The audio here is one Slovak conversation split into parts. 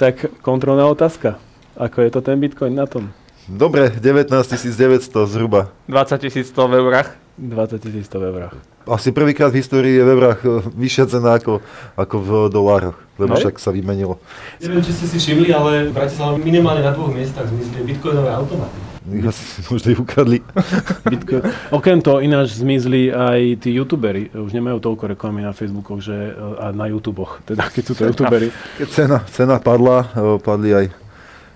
tak kontrolná otázka. Ako je to ten Bitcoin na tom? Dobre, 19 900 zhruba. 20 100 v eurách. 20 100 v eurách. Asi prvýkrát v histórii je v eurách e, vyššia cena ako, ako v dolároch, lebo Hej. však sa vymenilo. Neviem, či ste si všimli, ale v Bratislave minimálne na dvoch miestach zmizli bitcoinové automaty. Asi si možno ich ukradli. Bitcoin. Okrem toho ináč zmizli aj tí youtuberi. Už nemajú toľko reklamy na Facebookoch že, a na YouTubech. Teda keď sú to youtuberi. Keď cena, cena padla, e, padli aj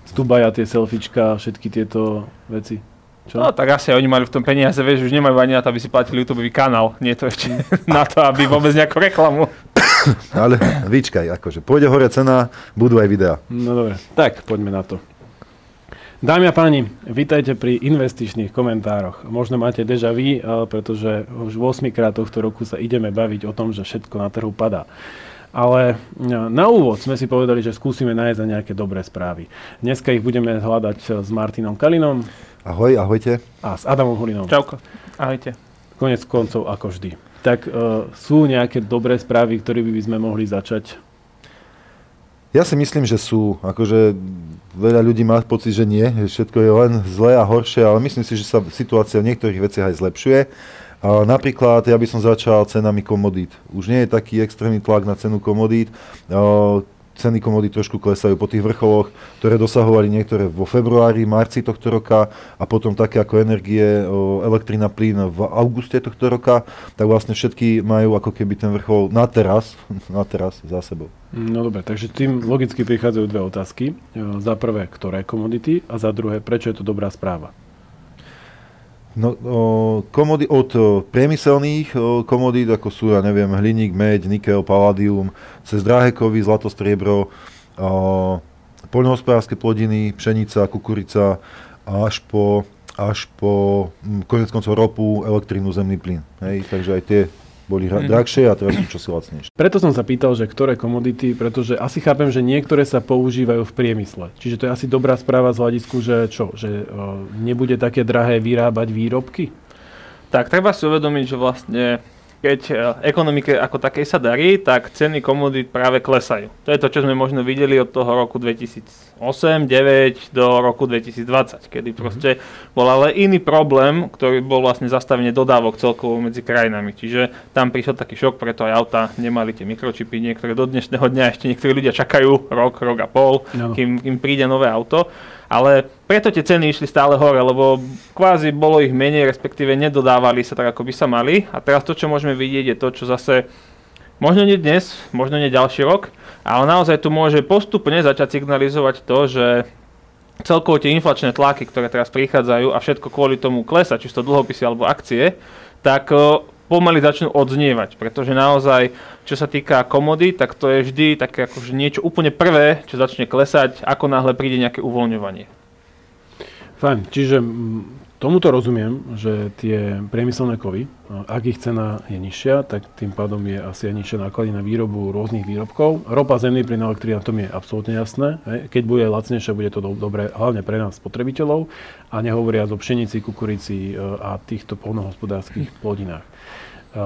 Stubaja tie selfiečka, všetky tieto veci. Čo? No tak asi oni mali v tom peniaze, vieš, už nemajú ani na to, aby si platili YouTube kanál. Nie je to ešte na to, aby vôbec nejakú reklamu. Ale vyčkaj, akože pôjde hore cena, budú aj videá. No dobre, tak poďme na to. Dámy a páni, vítajte pri investičných komentároch. Možno máte deja vu, ale pretože už 8 krát tohto roku sa ideme baviť o tom, že všetko na trhu padá. Ale no, na úvod sme si povedali, že skúsime nájsť aj nejaké dobré správy. Dneska ich budeme hľadať s Martinom Kalinom Ahoj, ahojte. a s Adamom Hulinom. Čauko. Ahojte. Konec koncov ako vždy. Tak uh, sú nejaké dobré správy, ktorými by sme mohli začať? Ja si myslím, že sú. Akože veľa ľudí má pocit, že nie, že všetko je len zlé a horšie, ale myslím si, že sa situácia v niektorých veciach aj zlepšuje. A napríklad ja by som začal cenami komodít. Už nie je taký extrémny tlak na cenu komodít. Ceny komodít trošku klesajú po tých vrcholoch, ktoré dosahovali niektoré vo februári, marci tohto roka a potom také ako energie, elektrina, plyn v auguste tohto roka, tak vlastne všetky majú ako keby ten vrchol na teraz, na teraz za sebou. No dobre, takže tým logicky prichádzajú dve otázky. E, Za prvé, ktoré komodity a za druhé, prečo je to dobrá správa? No, o, komody, od o, priemyselných o, komodít, ako sú, ja neviem, hliník, meď, nikel, palladium, cez drahé zlato, striebro, o, poľnohospodárske plodiny, pšenica, kukurica, až po, až po hm, konec koncov ropu, elektrínu, zemný plyn. Hej, takže aj tie boli hra- drahšie a teraz sú čosi lacnejšie. Preto som sa pýtal, že ktoré komodity, pretože asi chápem, že niektoré sa používajú v priemysle. Čiže to je asi dobrá správa z hľadisku, že čo, že uh, nebude také drahé vyrábať výrobky? Tak treba si uvedomiť, že vlastne keď e, ekonomike ako takej sa darí, tak ceny komodít práve klesajú. To je to, čo sme možno videli od toho roku 2008-2009 do roku 2020, kedy proste bol ale iný problém, ktorý bol vlastne zastavenie dodávok celkovo medzi krajinami. Čiže tam prišiel taký šok, preto aj auta nemali tie mikročipy, niektoré do dnešného dňa ešte niektorí ľudia čakajú rok, rok a pol, Áno. kým, kým príde nové auto. Ale preto tie ceny išli stále hore, lebo kvázi bolo ich menej, respektíve nedodávali sa tak, ako by sa mali. A teraz to, čo môžeme vidieť, je to, čo zase možno nie dnes, možno nie ďalší rok, ale naozaj tu môže postupne začať signalizovať to, že celkovo tie inflačné tlaky, ktoré teraz prichádzajú a všetko kvôli tomu klesa, či to dlhopisy alebo akcie, tak pomaly začnú odznievať, pretože naozaj, čo sa týka komody, tak to je vždy také akože niečo úplne prvé, čo začne klesať, ako náhle príde nejaké uvoľňovanie. Fajn, čiže tomuto rozumiem, že tie priemyselné kovy, a ak ich cena je nižšia, tak tým pádom je asi aj nižšie náklady na výrobu rôznych výrobkov. Ropa, zemný plyn, elektrina, to mi je absolútne jasné. Keď bude lacnejšie, bude to do- dobré hlavne pre nás spotrebiteľov a nehovoriac o pšenici, kukurici e, a týchto polnohospodárskych plodinách. E,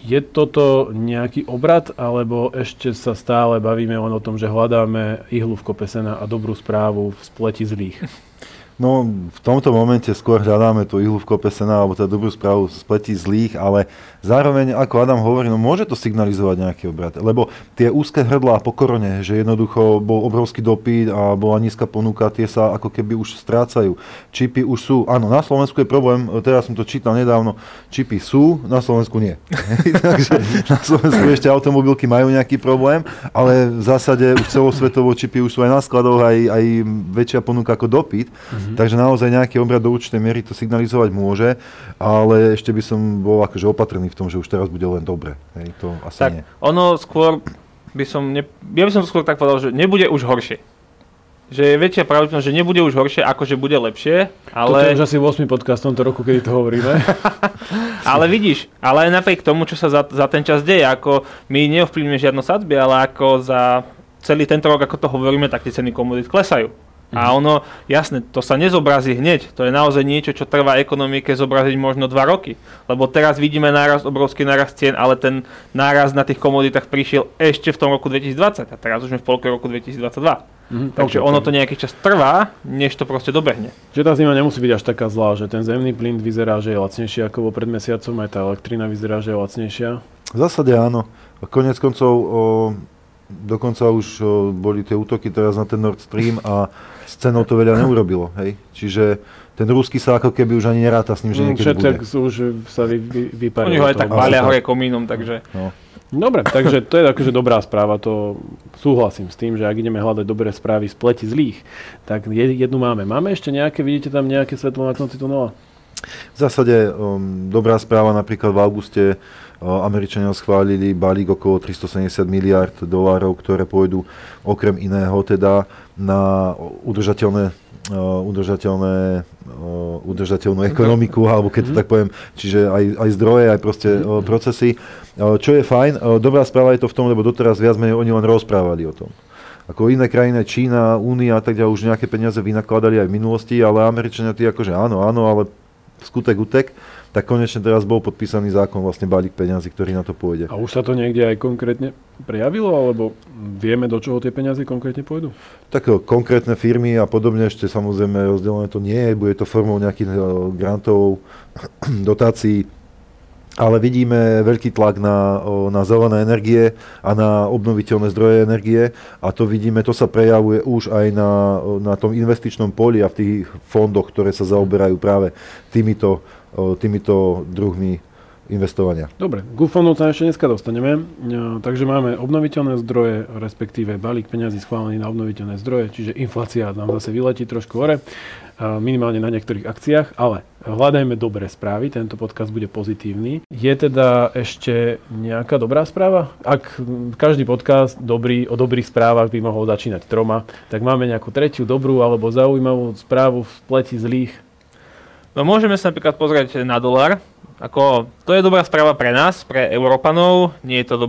Je toto nejaký obrad, alebo ešte sa stále bavíme len o tom, že hľadáme ihlu v kope sena a dobrú správu v spleti zlých? No, v tomto momente skôr hľadáme tú ihlu v kope sena, alebo teda dobrú správu z pleti zlých, ale zároveň, ako Adam hovorí, no môže to signalizovať nejaký obrat. Lebo tie úzke hrdlá po korone, že jednoducho bol obrovský dopyt a bola nízka ponuka, tie sa ako keby už strácajú. Čipy už sú, áno, na Slovensku je problém, teraz som to čítal nedávno, čipy sú, na Slovensku nie. Takže na Slovensku ešte automobilky majú nejaký problém, ale v zásade už celosvetovo čipy už sú aj na skladoch, aj, aj väčšia ponuka ako dopyt. Mm-hmm. Takže naozaj nejaký obrad do určitej miery to signalizovať môže, ale ešte by som bol akože opatrný v tom, že už teraz bude len dobre. Hej, to asi Tak nie. ono skôr by som, ne, ja by som skôr tak povedal, že nebude už horšie. Že je väčšia pravdepodobnosť, že nebude už horšie, ako že bude lepšie, Ale... Toto je už asi 8 podcast v tomto roku, kedy to hovoríme. ale vidíš, ale aj napriek tomu, čo sa za, za ten čas deje, ako my neovplyvníme žiadno sadzby, ale ako za celý tento rok, ako to hovoríme, tak tie ceny komodít klesajú. A ono, jasne, to sa nezobrazí hneď. To je naozaj niečo, čo trvá ekonomike zobraziť možno 2 roky. Lebo teraz vidíme nárast, obrovský nárast cien, ale ten nárast na tých komoditách prišiel ešte v tom roku 2020 a teraz už sme v polke roku 2022. Mhm, Takže ok, ono to nejaký čas trvá, než to proste dobehne. Čiže tá zima nemusí byť až taká zlá, že ten zemný plyn vyzerá, že je lacnejší ako bol pred mesiacom, aj tá elektrina vyzerá, že je lacnejšia. V zásade áno. A Konec koncov, o, dokonca už boli tie útoky teraz na ten Nord Stream a s cenou to veľa neurobilo. Hej? Čiže ten ruský sa ako keby už ani neráta s ním, že Mm, niekedy Všetek bude. už sa vy, vy, vyparilo. Oni ho aj tak balia hore komínom, takže... No. Dobre, takže to je akože dobrá správa, to súhlasím s tým, že ak ideme hľadať dobré správy z pleti zlých, tak je- jednu máme. Máme ešte nejaké, vidíte tam nejaké svetlo na konci tunela? V zásade um, dobrá správa, napríklad v auguste uh, Američania schválili balík okolo 370 miliard dolárov, ktoré pôjdu okrem iného teda na udržateľné uh, udržateľné, uh, udržateľnú ekonomiku, alebo keď to tak poviem, čiže aj, aj zdroje, aj proste uh, procesy. Uh, čo je fajn, dobrá správa je to v tom, lebo doteraz viac menej oni len rozprávali o tom. Ako iné krajiny, Čína, Únia a tak ďalej, už nejaké peniaze vynakladali aj v minulosti, ale Američania tí akože áno, áno, ale skutek utek, tak konečne teraz bol podpísaný zákon, vlastne balík peňazí, ktorý na to pôjde. A už sa to niekde aj konkrétne prejavilo, alebo vieme, do čoho tie peniaze konkrétne pôjdu? Tak o, konkrétne firmy a podobne ešte samozrejme rozdelené to nie je, bude to formou nejakých o, grantov, dotácií, ale vidíme veľký tlak na, na zelené energie a na obnoviteľné zdroje energie a to vidíme, to sa prejavuje už aj na, na tom investičnom poli a v tých fondoch, ktoré sa zaoberajú práve týmito, týmito druhmi investovania. Dobre, k fondom sa ešte dneska dostaneme. No, takže máme obnoviteľné zdroje, respektíve balík peňazí schválený na obnoviteľné zdroje, čiže inflácia nám zase vyletí trošku hore, a minimálne na niektorých akciách, ale hľadajme dobré správy, tento podcast bude pozitívny. Je teda ešte nejaká dobrá správa? Ak každý podcast dobrý, o dobrých správach by mohol začínať troma, tak máme nejakú tretiu dobrú alebo zaujímavú správu v pleti zlých. No môžeme sa napríklad pozrieť na dolár. Ako, to je dobrá správa pre nás, pre Európanov, nie je to do,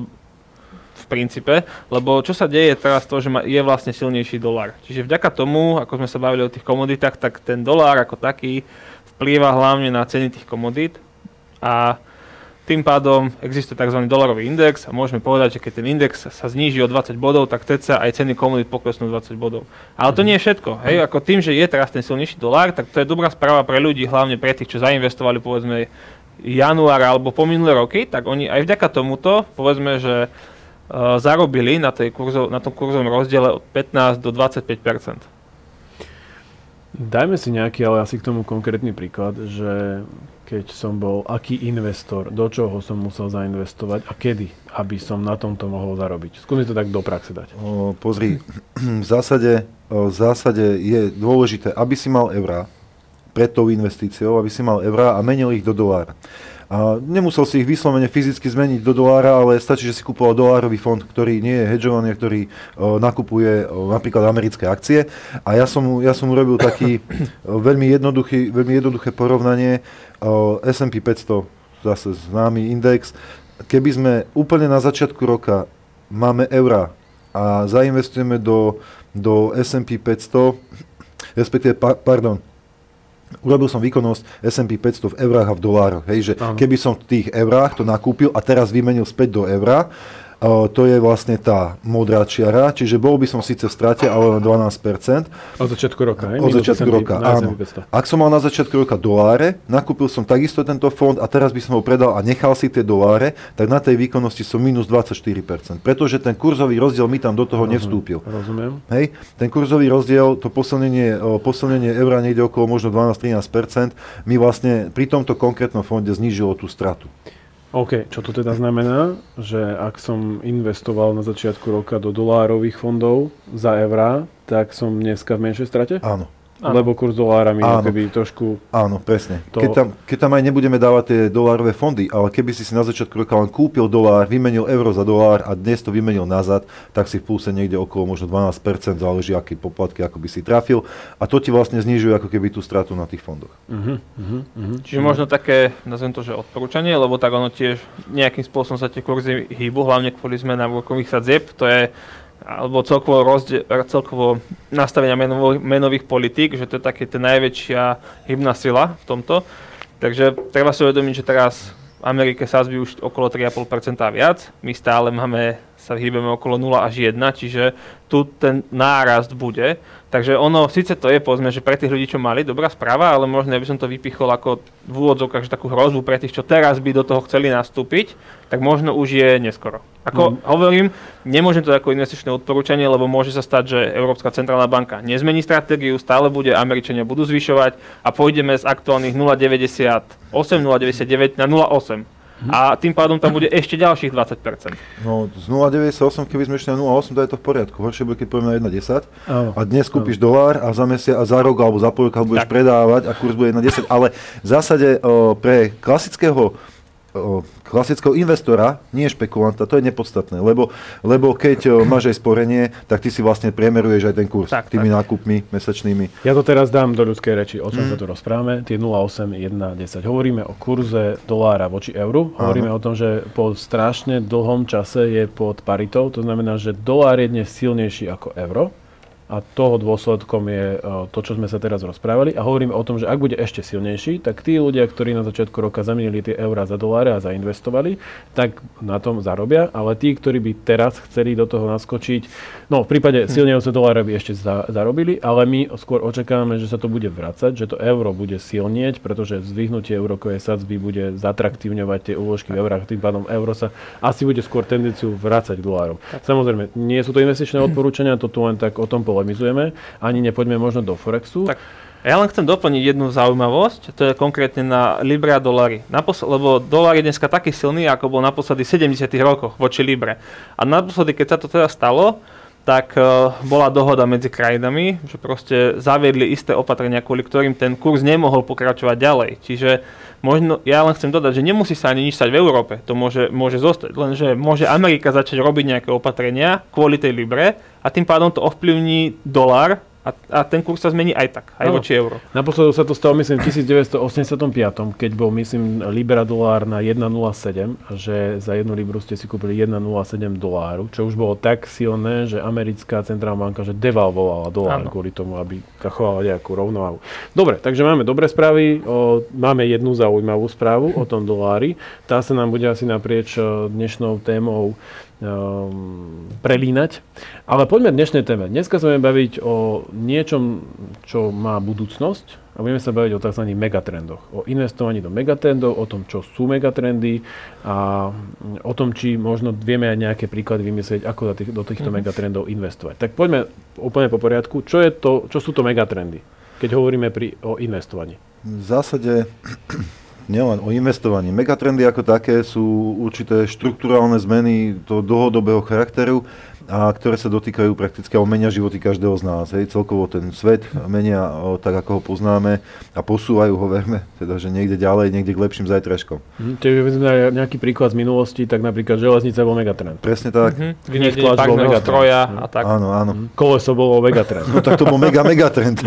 v princípe, lebo čo sa deje teraz to, že je vlastne silnejší dolár. Čiže vďaka tomu, ako sme sa bavili o tých komoditách, tak ten dolár ako taký vplýva hlavne na ceny tých komodít a tým pádom existuje tzv. dolarový index a môžeme povedať, že keď ten index sa zníži o 20 bodov, tak ceca aj ceny komodít poklesnú 20 bodov. Ale to nie je všetko. Hej, ako tým, že je teraz ten silnejší dolár, tak to je dobrá správa pre ľudí, hlavne pre tých, čo zainvestovali povedzme január alebo po minulé roky, tak oni aj vďaka tomuto, povedzme, že uh, zarobili na, tej kurzo, na tom kurzovom rozdiele od 15 do 25% Dajme si nejaký, ale asi k tomu konkrétny príklad, že keď som bol aký investor, do čoho som musel zainvestovať a kedy, aby som na tomto mohol zarobiť. Skúsi to tak do praxe dať. O, pozri, v zásade, v zásade je dôležité, aby si mal eurá pred tou investíciou, aby si mal eurá a menil ich do dolára. Nemusel si ich vyslovene fyzicky zmeniť do dolára, ale stačí, že si kupoval dolárový fond, ktorý nie je hedžovaný, ktorý o, nakupuje o, napríklad americké akcie. A ja som, ja som urobil taký o, veľmi, jednoduchý, veľmi jednoduché porovnanie S&P 500, zase známy index. Keby sme úplne na začiatku roka máme eurá a zainvestujeme do, do S&P 500, respektíve, pa, pardon, urobil som výkonnosť S&P 500 v eurách a v dolároch. Hej, že keby som v tých eurách to nakúpil a teraz vymenil späť do eura, uh, to je vlastne tá modrá čiara, čiže bol by som síce v strate, ale len 12%. Od začiatku roka, hej? Od začiatku roka, áno. S&P 500. Ak som mal na začiatku roka doláre, nakúpil som takisto tento fond a teraz by som ho predal a nechal si tie doláre, tak na tej výkonnosti som minus 24%. Pretože ten kurzový rozdiel mi tam do toho nevstúpil. Rozumiem. Hej, ten kurzový rozdiel, to posilnenie, o, posilnenie eura niekde okolo možno 12-13%, mi vlastne pri tomto konkrétnom fonde znížilo tú stratu. OK, čo to teda znamená? Že ak som investoval na začiatku roka do dolárových fondov za eurá, tak som dneska v menšej strate? Áno, Áno. Lebo kurz dolára mi Áno. keby trošku... áno, presne. To- Keď, tam, keď tam aj nebudeme dávať tie dolárové fondy, ale keby si si na začiatku roka len kúpil dolár, vymenil euro za dolár a dnes to vymenil nazad, tak si v pluse niekde okolo možno 12%, záleží aké poplatky, ako by si trafil. A to ti vlastne znižuje ako keby tú stratu na tých fondoch. Uh-huh, uh-huh, uh-huh. Čiže možno také, nazvem to, že odporúčanie, lebo tak ono tiež nejakým spôsobom sa tie kurzy hýbu, hlavne kvôli zmenám úrokových sadzieb. To je alebo celkovo, rozde, celkovo nastavenia menových, menových politík, že to je také najväčšia hybná sila v tomto. Takže treba si uvedomiť, že teraz v Amerike zbijú už okolo 3,5% a viac. My stále máme, sa hýbeme okolo 0 až 1, čiže tu ten nárast bude. Takže ono, síce to je, povedzme, že pre tých ľudí, čo mali, dobrá správa, ale možno by som to vypichol ako v úvodzovkách, že takú hrozbu pre tých, čo teraz by do toho chceli nastúpiť, tak možno už je neskoro. Ako mm. hovorím, nemôžem to ako investičné odporúčanie, lebo môže sa stať, že Európska centrálna banka nezmení stratégiu, stále bude, Američania budú zvyšovať a pôjdeme z aktuálnych 0,98, 0,99 na 0,8 a tým pádom tam bude ešte ďalších 20%. No z 0,98, keby sme išli na 0,8, to je to v poriadku. Horšie bude, keď povieme na 1,10 a dnes kúpiš dolár a za mesiac a za rok alebo za pol roka budeš tak. predávať a kurz bude 1,10, ale v zásade o, pre klasického klasického investora, nie špekulanta, to je nepodstatné, lebo, lebo keď máš aj sporenie, tak ty si vlastne priemeruješ aj ten kurz tak, tými tak. nákupmi mesačnými. Ja to teraz dám do ľudskej reči, o čom mm. sa tu rozprávame, tie 0,8, 1, 10. Hovoríme o kurze dolára voči euru, hovoríme Áno. o tom, že po strašne dlhom čase je pod paritou, to znamená, že dolár je dnes silnejší ako euro a toho dôsledkom je e, to, čo sme sa teraz rozprávali. A hovoríme o tom, že ak bude ešte silnejší, tak tí ľudia, ktorí na začiatku roka zamenili tie eurá za doláre a zainvestovali, tak na tom zarobia. Ale tí, ktorí by teraz chceli do toho naskočiť, no v prípade hm. silnejúce doláre by ešte za, zarobili, ale my skôr očakávame, že sa to bude vracať, že to euro bude silnieť, pretože zvýhnutie úrokovej sadzby bude zatraktívňovať tie úložky v eurách, tým pádom euro sa asi bude skôr tendenciu vrácať k dolárom. Samozrejme, nie sú to investičné odporúčania, to tu len tak o tom polemizujeme, ani nepoďme možno do Forexu. Tak. Ja len chcem doplniť jednu zaujímavosť, to je konkrétne na Libre a dolary. Napos- lebo dolár je dneska taký silný, ako bol naposledy v 70 rokoch voči Libre. A naposledy, keď sa to teda stalo, tak uh, bola dohoda medzi krajinami, že proste zaviedli isté opatrenia, kvôli ktorým ten kurz nemohol pokračovať ďalej. Čiže možno, ja len chcem dodať, že nemusí sa ani nič stať v Európe, to môže, môže zostať, lenže môže Amerika začať robiť nejaké opatrenia kvôli tej Libre a tým pádom to ovplyvní dolar a, a ten kurz sa zmení aj tak, aj no. voči euro. Naposledy sa to stalo, myslím, v 1985, keď bol, myslím, Libera dolár na 1,07, že za jednu libru ste si kúpili 1,07 doláru, čo už bolo tak silné, že americká centrálna banka že devalvovala dolár ano. kvôli tomu, aby kachovala nejakú rovnováhu. Dobre, takže máme dobré správy, o, máme jednu zaujímavú správu o tom dolári. Tá sa nám bude asi naprieč dnešnou témou um, prelínať. Ale poďme k dnešnej téme. Dneska sa budeme baviť o niečom, čo má budúcnosť a budeme sa baviť o tzv. megatrendoch. O investovaní do megatrendov, o tom, čo sú megatrendy a o tom, či možno vieme aj nejaké príklady vymyslieť, ako do, tých, do týchto mm-hmm. megatrendov investovať. Tak poďme úplne po poriadku. Čo, je to, čo sú to megatrendy, keď hovoríme pri, o investovaní? V zásade nielen o investovaní. Megatrendy ako také sú určité štruktúrálne zmeny toho dlhodobého charakteru, a ktoré sa dotýkajú prakticky alebo menia životy každého z nás. Hej. Celkovo ten svet menia o, tak, ako ho poznáme a posúvajú ho, verme, teda, že niekde ďalej, niekde k lepším zajtražkom. Hm, čiže vezme nejaký príklad z minulosti, tak napríklad železnica bol megatrend. Presne tak. Mm-hmm. bol megatrend. stroja a tak. Áno, áno. Mm-hmm. Koleso bolo megatrend. no tak to bol mega megatrend.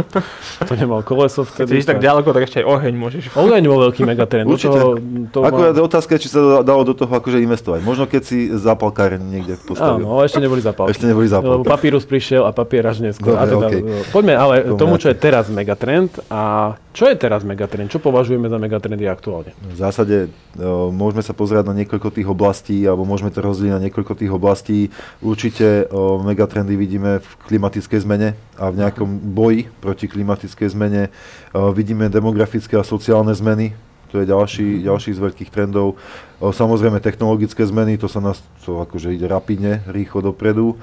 to nemal koleso vtedy. Keď tak ďaleko, tak ešte aj oheň môžeš. Oheň bol veľký megatrend. Určite. Toho, to Akurát má... otázka či sa dalo do toho akože investovať. Možno keď si zapal karen niekde postavil. Áno, ale ešte neboli zapálky. Ešte neboli zapálky. Lebo papírus prišiel a papier až neskôr. Dobre, a teda, okay. Poďme ale k tomu, čo je teraz megatrend a čo je teraz megatrend? Čo považujeme za megatrendy aktuálne? V zásade o, môžeme sa pozerať na niekoľko tých oblastí, alebo môžeme to rozdeliť na niekoľko tých oblastí. Určite o, megatrendy vidíme v klimatickej zmene a v nejakom boji proti klimatickej zmene. O, vidíme demografické a sociálne zmeny, to je ďalší, ďalší z veľkých trendov. Samozrejme technologické zmeny, to sa nás to akože ide rapidne, rýchlo dopredu.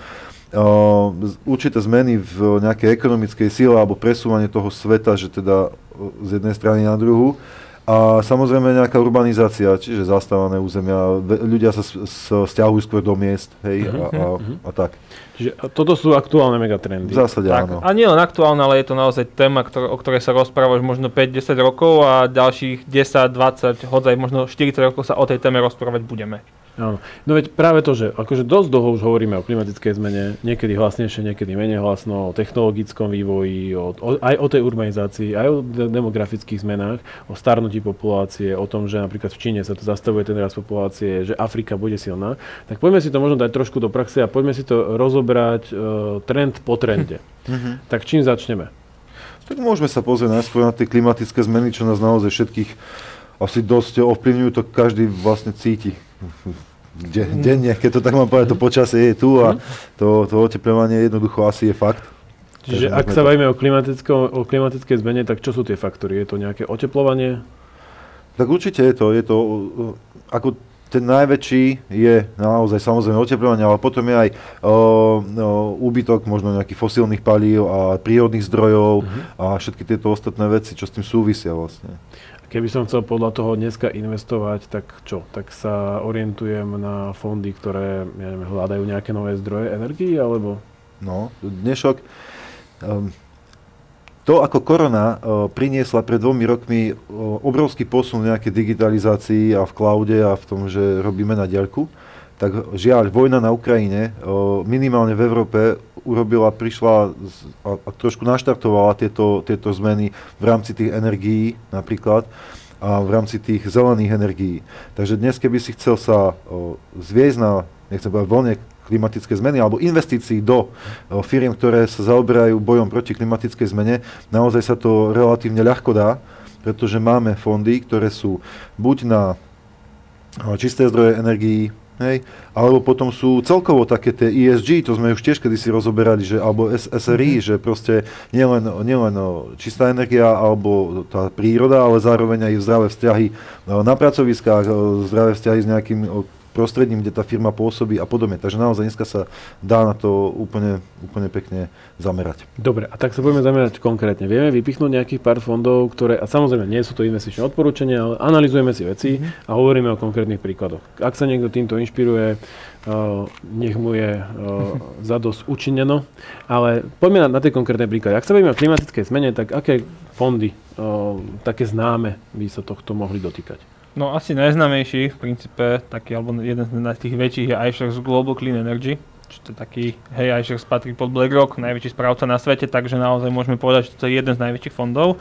Určité zmeny v nejakej ekonomickej sile alebo presúvanie toho sveta, že teda z jednej strany na druhú. A samozrejme nejaká urbanizácia, čiže zastávané územia, ľudia sa stiahujú skôr do miest, hej, uh-huh, a, a, uh-huh. a tak. Čiže toto sú aktuálne megatrendy. V zásade tak, áno. A nie len aktuálne, ale je to naozaj téma, ktor- o ktorej sa rozpráva už možno 5-10 rokov a ďalších 10, 20, hodzaj možno 40 rokov sa o tej téme rozprávať budeme. Áno. No veď práve to, že akože dosť dlho už hovoríme o klimatickej zmene, niekedy hlasnejšie, niekedy menej hlasno, o technologickom vývoji, o, o, aj o tej urbanizácii, aj o de- demografických zmenách, o starnutí populácie, o tom, že napríklad v Číne sa to zastavuje ten rast populácie, že Afrika bude silná. Tak poďme si to možno dať trošku do praxe a poďme si to rozobrať uh, trend po trende. Mm-hmm. Tak čím začneme? Tak môžeme sa pozrieť najskôr na tie klimatické zmeny, čo nás naozaj všetkých asi dosť ovplyvňujú, to každý vlastne cíti de, denne, keď to tak mám povedať, to počasie je tu a to, to oteplovanie jednoducho asi je fakt. Čiže ak sa bavíme o, o klimatickej zmene, tak čo sú tie faktory? Je to nejaké oteplovanie? Tak určite je to, je to ako ten najväčší je naozaj samozrejme oteplovanie, ale potom je aj o, o, úbytok možno nejakých fosílnych palív a prírodných zdrojov uh-huh. a všetky tieto ostatné veci, čo s tým súvisia vlastne. Keby som chcel podľa toho dneska investovať, tak čo? Tak sa orientujem na fondy, ktoré ja neviem, hľadajú nejaké nové zdroje energii, alebo? No, dnešok... Um, to, ako korona uh, priniesla pred dvomi rokmi uh, obrovský posun v nejakej digitalizácii a v cloude a v tom, že robíme na diaľku, tak žiaľ, vojna na Ukrajine minimálne v Európe urobila, prišla a, a trošku naštartovala tieto, tieto zmeny v rámci tých energií napríklad a v rámci tých zelených energií. Takže dnes, keby si chcel sa zviezť na, nechcem povedať voľne, klimatické zmeny alebo investícií do firiem, ktoré sa zaoberajú bojom proti klimatickej zmene, naozaj sa to relatívne ľahko dá, pretože máme fondy, ktoré sú buď na čisté zdroje energií, Hej. Alebo potom sú celkovo také tie ESG, to sme už tiež kedysi rozoberali, že, alebo SRI, mm-hmm. že proste nielen, nielen čistá energia alebo tá príroda, ale zároveň aj zdravé vzťahy na pracoviskách, zdravé vzťahy s nejakým prostredím, kde tá firma pôsobí a podobne. Takže naozaj dneska sa dá na to úplne, úplne pekne zamerať. Dobre, a tak sa budeme zamerať konkrétne. Vieme vypichnúť nejakých pár fondov, ktoré, a samozrejme nie sú to investičné odporúčania, ale analizujeme si veci mm-hmm. a hovoríme o konkrétnych príkladoch. Ak sa niekto týmto inšpiruje, Uh, nech mu je uh, zadosť učineno. Ale poďme na, na tie konkrétne príklady. Ak sa bavíme o klimatickej zmene, tak aké fondy, uh, také známe, by sa tohto mohli dotýkať? No asi najznamejší v princípe, taký, alebo jeden z tých väčších je iShares Global Clean Energy, čo to je taký, hej, iShares patrí pod BlackRock, najväčší správca na svete, takže naozaj môžeme povedať, že to je jeden z najväčších fondov.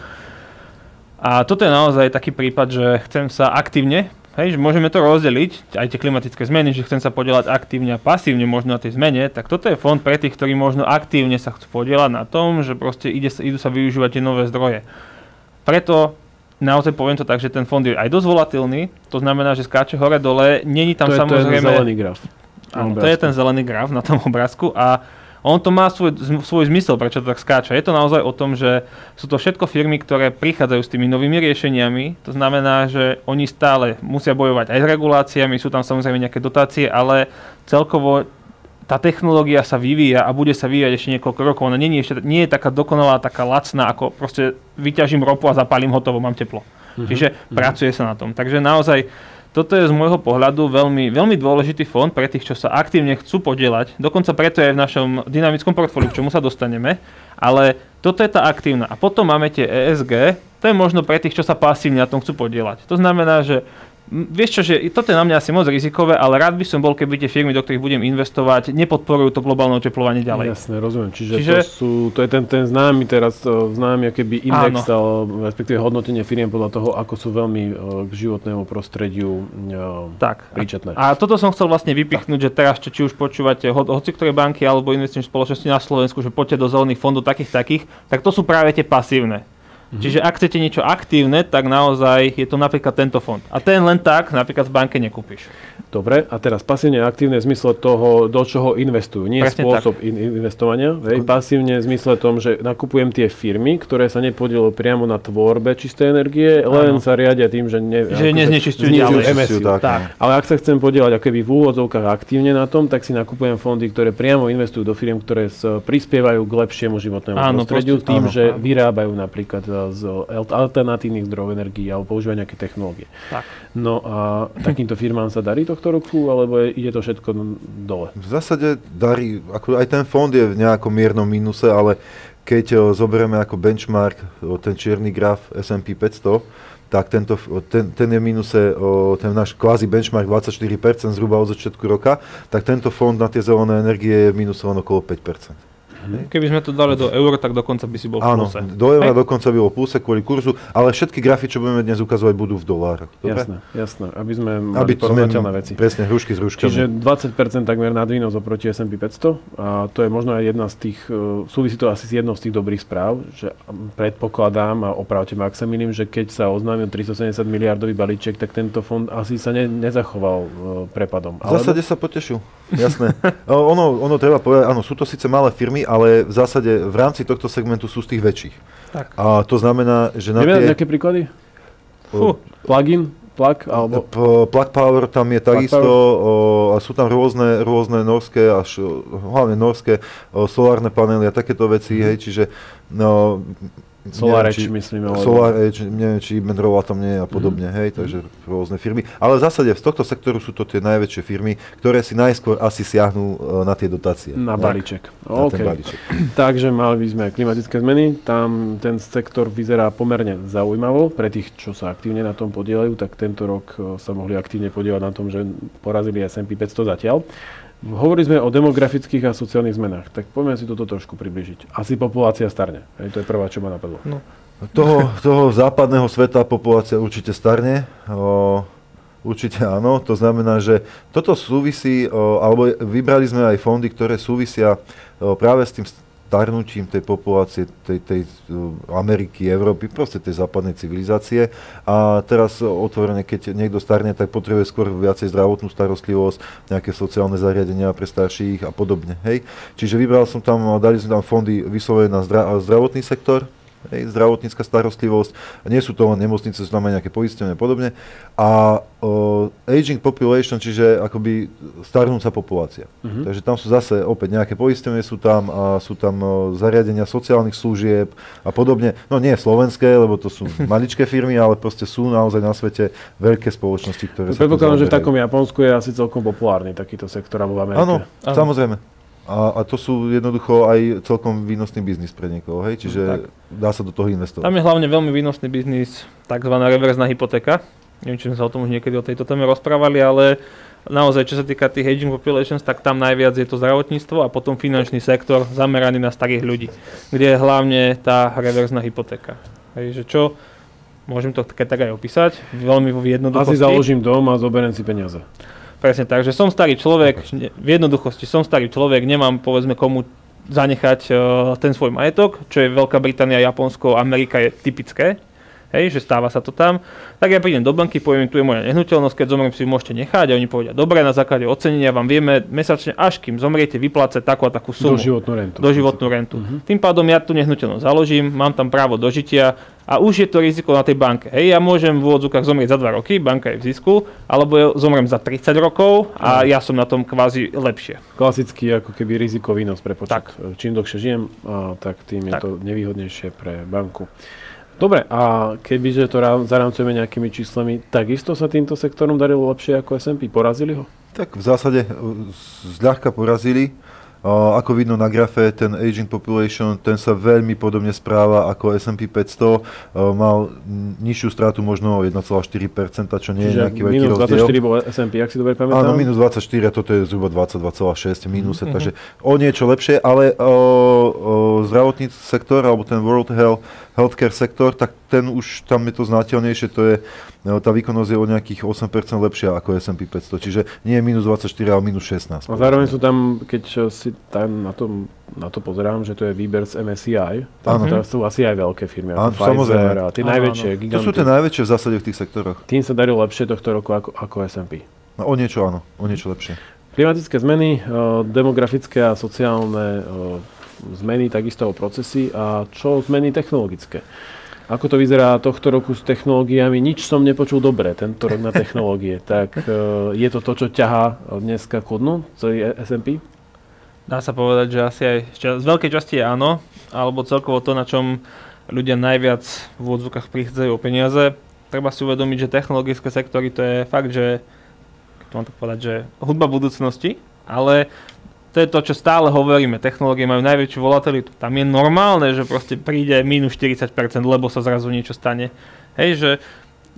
A toto je naozaj taký prípad, že chcem sa aktívne, hej, že môžeme to rozdeliť, aj tie klimatické zmeny, že chcem sa podielať aktívne a pasívne možno na tej zmene, tak toto je fond pre tých, ktorí možno aktívne sa chcú podielať na tom, že proste ide, idú sa využívať tie nové zdroje. Preto naozaj poviem to tak, že ten fond je aj dosť volatilný, to znamená, že skáče hore-dole, není tam to je samozrejme... ten zelený graf. Áno, to je ten zelený graf na tom obrázku a on to má svoj, svoj zmysel, prečo to tak skáča. Je to naozaj o tom, že sú to všetko firmy, ktoré prichádzajú s tými novými riešeniami. To znamená, že oni stále musia bojovať aj s reguláciami, sú tam samozrejme nejaké dotácie, ale celkovo tá technológia sa vyvíja a bude sa vyvíjať ešte niekoľko rokov. Ona nie ešte, nie je taká dokonalá, taká lacná, ako proste vyťažím ropu a zapálim hotovo, mám teplo. Mm-hmm. Čiže mm-hmm. pracuje sa na tom. Takže naozaj toto je z môjho pohľadu veľmi, veľmi dôležitý fond pre tých, čo sa aktívne chcú podielať. Dokonca preto je v našom dynamickom portfóliu, k čomu sa dostaneme. Ale toto je tá aktívna. A potom máme tie ESG, to je možno pre tých, čo sa pasívne na tom chcú podielať. To znamená, že Vieš čo, že toto je na mňa asi moc rizikové, ale rád by som bol, keby tie firmy, do ktorých budem investovať, nepodporujú to globálne oteplovanie ďalej. Jasné, rozumiem. Čiže, Čiže... To, sú, to je ten, ten známy teraz, známy keby index, ale, respektíve hodnotenie firiem podľa toho, ako sú veľmi k životnému prostrediu tak. príčetné. A, a toto som chcel vlastne vypichnúť, tak. že teraz, či už počúvate ho, hoci ktoré banky alebo investičné spoločnosti na Slovensku, že poďte do zelených fondov takých takých, tak to sú práve tie pasívne. Mm-hmm. Čiže ak chcete niečo aktívne, tak naozaj je to napríklad tento fond. A ten len tak napríklad v banke nekúpiš. Dobre, a teraz pasívne aktívne v zmysle toho, do čoho investujú. Nie Presne spôsob in- investovania. Hej. Pasívne v zmysle tom, že nakupujem tie firmy, ktoré sa nepodielujú priamo na tvorbe čistej energie, len ano. sa riadia tým, že, ne, že neznečistujú. Emesiu. Tak, tak. Ale ak sa chcem podielať akoby v úvodzovkách aktívne na tom, tak si nakupujem fondy, ktoré priamo investujú do firiem, ktoré prispievajú k lepšiemu životnému áno, prostrediu proste, tým, áno, že vyrábajú napríklad z alternatívnych zdrojov energií alebo používajú nejaké technológie. Tak. No a takýmto firmám sa darí tohto roku, alebo je, ide to všetko dole? V zásade darí, ako aj ten fond je v nejakom miernom mínuse, ale keď zoberieme ako benchmark ten čierny graf S&P 500, tak tento, ten, ten je v ten náš kvázi benchmark 24% zhruba od začiatku roka, tak tento fond na tie zelené energie je v mínuse len okolo 5%. Keby sme to dali do eur, tak dokonca by si bol v Áno, pluse. do eura Hej? dokonca by bol pluse kvôli kurzu, ale všetky grafy, čo budeme dnes ukazovať, budú v dolároch. Dobre? Jasné, jasné. Aby sme Aby mali sme, porovnateľné veci. presne, hrušky s hruškami. Čiže 20% takmer nadvýnos oproti S&P 500 a to je možno aj jedna z tých, e, súvisí to asi s jednou z tých dobrých správ, že predpokladám a opravte ma, ak sa milím, že keď sa oznámil 370 miliardový balíček, tak tento fond asi sa ne, nezachoval e, prepadom. V zásade sa potešil, jasné. Ono, ono treba povedať, áno, sú to síce malé firmy, ale v zásade v rámci tohto segmentu sú z tých väčších. Tak. A to znamená, že na Vieme tie... nejaké príklady? Fú. Plugin? Plug? Alebo... P- Plug Power tam je takisto, o, a sú tam rôzne, rôzne norské, až hlavne norské o, solárne panely a takéto veci, hej, čiže no, Solar Edge, či- myslím. alebo- Solar Edge, neviem, či Menrova tam nie je a podobne, hej, takže rôzne firmy. Ale v zásade z tohto sektoru sú to tie najväčšie firmy, ktoré si najskôr asi siahnú e, na tie dotácie. Na balíček. Na OK. ten balíček. Takže mali by sme klimatické zmeny. Tam ten sektor vyzerá pomerne zaujímavo. Pre tých, čo sa aktívne na tom podielajú, tak tento rok e, sa mohli aktívne podielať na tom, že porazili S&P 500 zatiaľ. Hovorili sme o demografických a sociálnych zmenách, tak poďme si toto trošku približiť. Asi populácia starne. Hej, to je prvá, čo ma napadlo. Toho, toho západného sveta populácia určite starne. O, určite áno. To znamená, že toto súvisí, o, alebo vybrali sme aj fondy, ktoré súvisia o, práve s tým starnutím tej populácie, tej, tej o, Ameriky, Európy, proste tej západnej civilizácie. A teraz otvorene, keď niekto starne, tak potrebuje skôr viacej zdravotnú starostlivosť, nejaké sociálne zariadenia pre starších a podobne. Hej? Čiže vybral som tam, dali sme tam fondy vyslovene na zdra- zdravotný sektor, hej, zdravotnícka starostlivosť. Nie sú to len nemocnice, sú tam aj nejaké poistenie a podobne. A o, aging population, čiže akoby starnúca populácia. Mhm. Takže tam sú zase opäť nejaké poistenie, sú tam, a sú tam o, zariadenia sociálnych služieb a podobne. No nie slovenské, lebo to sú maličké firmy, ale proste sú naozaj na svete veľké spoločnosti, ktoré tým Predpokladám, že v takom Japonsku je asi celkom populárny takýto sektor, alebo v Amerike. Áno. samozrejme. A, a to sú jednoducho aj celkom výnosný biznis pre niekoho, hej? Čiže Tak. dá sa do toho investovať. Tam je hlavne veľmi výnosný biznis, tzv. reverzná hypotéka. Neviem, či sme sa o tom už niekedy o tejto téme rozprávali, ale naozaj, čo sa týka tých aging populations, tak tam najviac je to zdravotníctvo a potom finančný sektor zameraný na starých ľudí, kde je hlavne tá reverzná hypotéka. Hej, že čo, môžem to tak aj opísať, veľmi vo jednoduchosti. Asi založím dom a zoberiem si peniaze. Presne tak, že som starý človek, v jednoduchosti som starý človek, nemám povedzme komu zanechať uh, ten svoj majetok, čo je Veľká Británia, Japonsko, Amerika je typické, hej, že stáva sa to tam. Tak ja prídem do banky, poviem, tu je moja nehnuteľnosť, keď zomriem si ju môžete nechať a oni povedia, dobre, na základe ocenenia vám vieme mesačne, až kým zomriete, vyplácať takú a takú sumu. Doživotnú rentu. Doživotnú rentu. Tým pádom ja tú nehnuteľnosť založím, mám tam právo dožitia a už je to riziko na tej banke. Hej, ja môžem v úvodzúkach zomrieť za 2 roky, banka je v zisku, alebo ja zomriem za 30 rokov a ja som na tom kvázi lepšie. Klasický ako keby riziko výnos prepočet. Tak. Čím dlhšie žijem, a, tak tým je Tak. to nevýhodnejšie pre banku. Dobre, a kebyže to rá- zarámcujeme nejakými číslami, takisto sa týmto sektorom darilo lepšie ako S&P? Porazili ho? Tak v zásade e, zľahka porazili. Ako vidno na grafe, ten aging population, ten sa veľmi podobne správa ako S&P 500. E, Mal nižšiu stratu možno o 1,4%, čo nie je Čiže nejaký veľký minus rozdiel. 24 bol S&P, ak si dobre pamätám. Áno, minus 24 a toto je zhruba 22,6 minuse, Mhm. takže o niečo lepšie, ale o, o zdravotnícky sektor alebo ten World Health, Healthcare sektor, tak ten už tam je to znateľnejšie, to je, e, tá výkonnosť je o nejakých 8% lepšia ako S&P 500, čiže nie je minus 24, ale minus 16. A zároveň sú tam, keď si tam na, tom, na to pozerám, že to je výber z MSCI, tak Áno. to sú asi aj veľké firmy, ako Áno, Pfizer samozrejme. a tie Áno, najväčšie. To giganty. sú tie najväčšie v zásade v tých sektoroch. Tým sa darilo lepšie tohto roku ako, ako S&P. No, o niečo áno, o niečo lepšie. Klimatické zmeny, eh, demografické a sociálne eh, zmeny, takisto o procesy a čo zmeny technologické. Ako to vyzerá tohto roku s technológiami? Nič som nepočul dobre tento rok na technológie. Tak eh, je to to, čo ťahá dneska ku dnu, celý S&P? Dá sa povedať, že asi aj z veľkej časti je áno, alebo celkovo to, na čom ľudia najviac v úvodzovkách prichádzajú o peniaze. Treba si uvedomiť, že technologické sektory to je fakt, že to mám tak povedať, že hudba budúcnosti, ale to je to, čo stále hovoríme. Technológie majú najväčšiu volatilitu. Tam je normálne, že proste príde minus 40%, lebo sa zrazu niečo stane. Hej, že